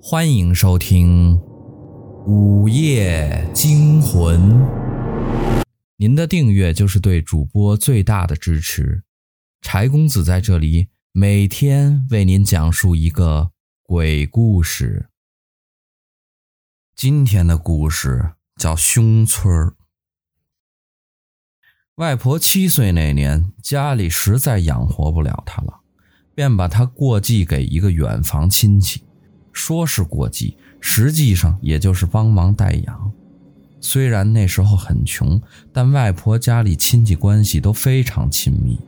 欢迎收听《午夜惊魂》。您的订阅就是对主播最大的支持。柴公子在这里每天为您讲述一个鬼故事。今天的故事叫《凶村儿》。外婆七岁那年，家里实在养活不了她了，便把她过继给一个远房亲戚。说是过继，实际上也就是帮忙带养。虽然那时候很穷，但外婆家里亲戚关系都非常亲密。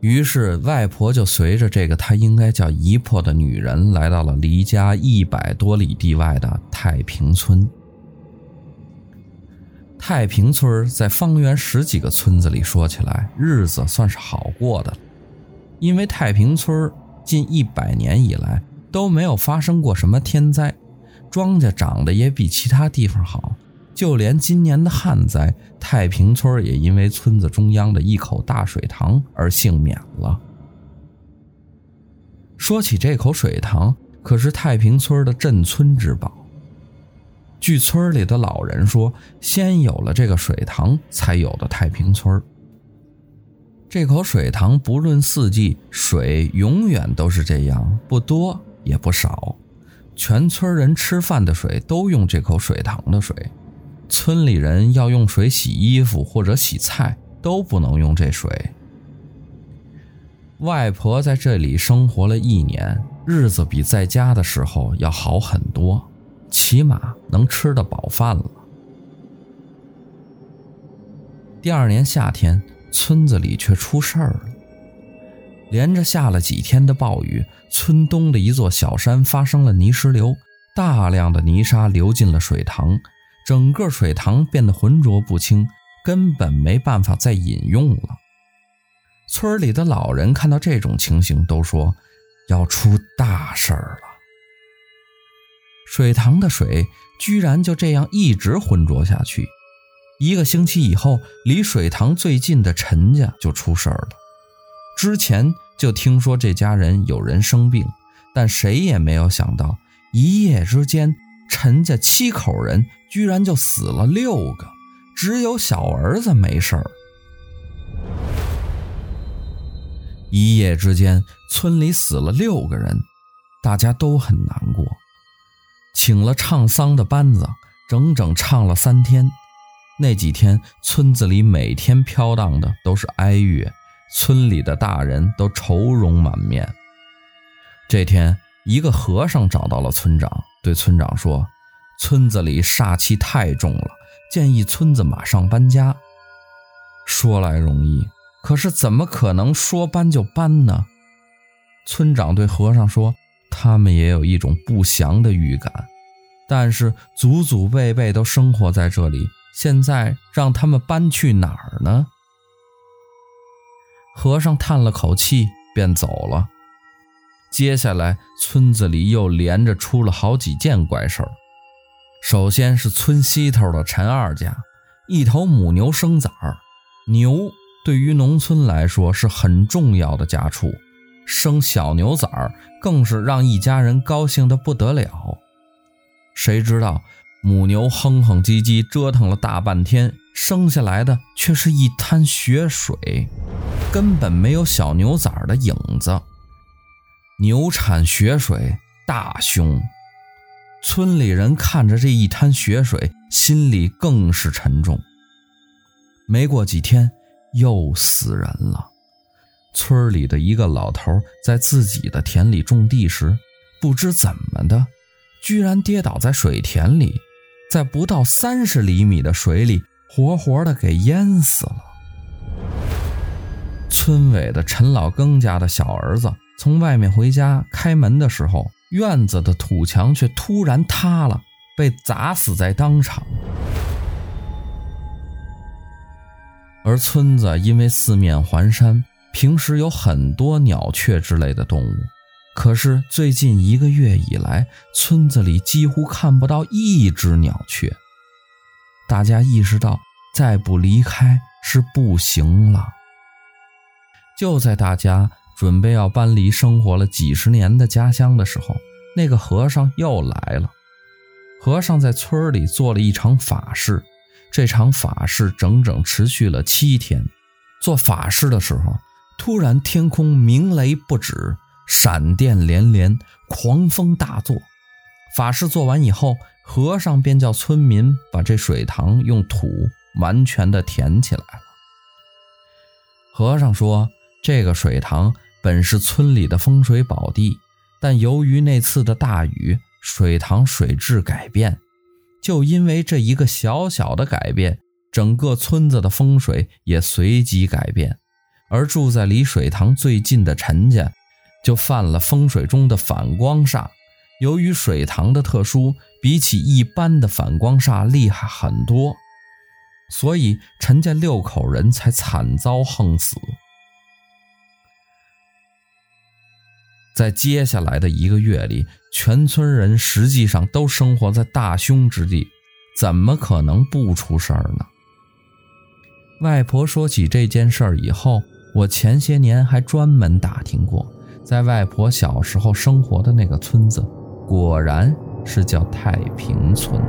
于是外婆就随着这个她应该叫姨婆的女人，来到了离家一百多里地外的太平村。太平村在方圆十几个村子里，说起来日子算是好过的，因为太平村近一百年以来，都没有发生过什么天灾，庄稼长得也比其他地方好，就连今年的旱灾，太平村也因为村子中央的一口大水塘而幸免了。说起这口水塘，可是太平村的镇村之宝。据村里的老人说，先有了这个水塘，才有的太平村。这口水塘不论四季，水永远都是这样，不多。也不少，全村人吃饭的水都用这口水塘的水。村里人要用水洗衣服或者洗菜，都不能用这水。外婆在这里生活了一年，日子比在家的时候要好很多，起码能吃得饱饭了。第二年夏天，村子里却出事儿了。连着下了几天的暴雨，村东的一座小山发生了泥石流，大量的泥沙流进了水塘，整个水塘变得浑浊不清，根本没办法再饮用了。村里的老人看到这种情形，都说要出大事儿了。水塘的水居然就这样一直浑浊下去。一个星期以后，离水塘最近的陈家就出事儿了。之前。就听说这家人有人生病，但谁也没有想到，一夜之间，陈家七口人居然就死了六个，只有小儿子没事儿。一夜之间，村里死了六个人，大家都很难过，请了唱丧的班子，整整唱了三天。那几天，村子里每天飘荡的都是哀乐。村里的大人都愁容满面。这天，一个和尚找到了村长，对村长说：“村子里煞气太重了，建议村子马上搬家。”说来容易，可是怎么可能说搬就搬呢？村长对和尚说：“他们也有一种不祥的预感，但是祖祖辈辈都生活在这里，现在让他们搬去哪儿呢？”和尚叹了口气，便走了。接下来，村子里又连着出了好几件怪事儿。首先是村西头的陈二家，一头母牛生崽儿。牛对于农村来说是很重要的家畜，生小牛崽儿更是让一家人高兴得不得了。谁知道母牛哼哼唧唧折腾了大半天，生下来的却是一滩血水。根本没有小牛崽的影子，牛产血水大凶。村里人看着这一滩血水，心里更是沉重。没过几天，又死人了。村里的一个老头在自己的田里种地时，不知怎么的，居然跌倒在水田里，在不到三十厘米的水里，活活的给淹死了。村尾的陈老庚家的小儿子从外面回家，开门的时候，院子的土墙却突然塌了，被砸死在当场。而村子因为四面环山，平时有很多鸟雀之类的动物，可是最近一个月以来，村子里几乎看不到一只鸟雀。大家意识到，再不离开是不行了。就在大家准备要搬离生活了几十年的家乡的时候，那个和尚又来了。和尚在村里做了一场法事，这场法事整整持续了七天。做法事的时候，突然天空鸣雷不止，闪电连连，狂风大作。法事做完以后，和尚便叫村民把这水塘用土完全的填起来了。和尚说，这个水塘本是村里的风水宝地，但由于那次的大雨，水塘水质改变，就因为这一个小小的改变，整个村子的风水也随即改变。而住在离水塘最近的陈家，就犯了风水中的反光煞。由于水塘的特殊，比起一般的反光煞厉害很多，所以陈家六口人才惨遭横死。在接下来的一个月里，全村人实际上都生活在大凶之地，怎么可能不出事儿呢？外婆说起这件事儿以后，我前些年还专门打听过，在外婆小时候生活的那个村子，果然是叫太平村。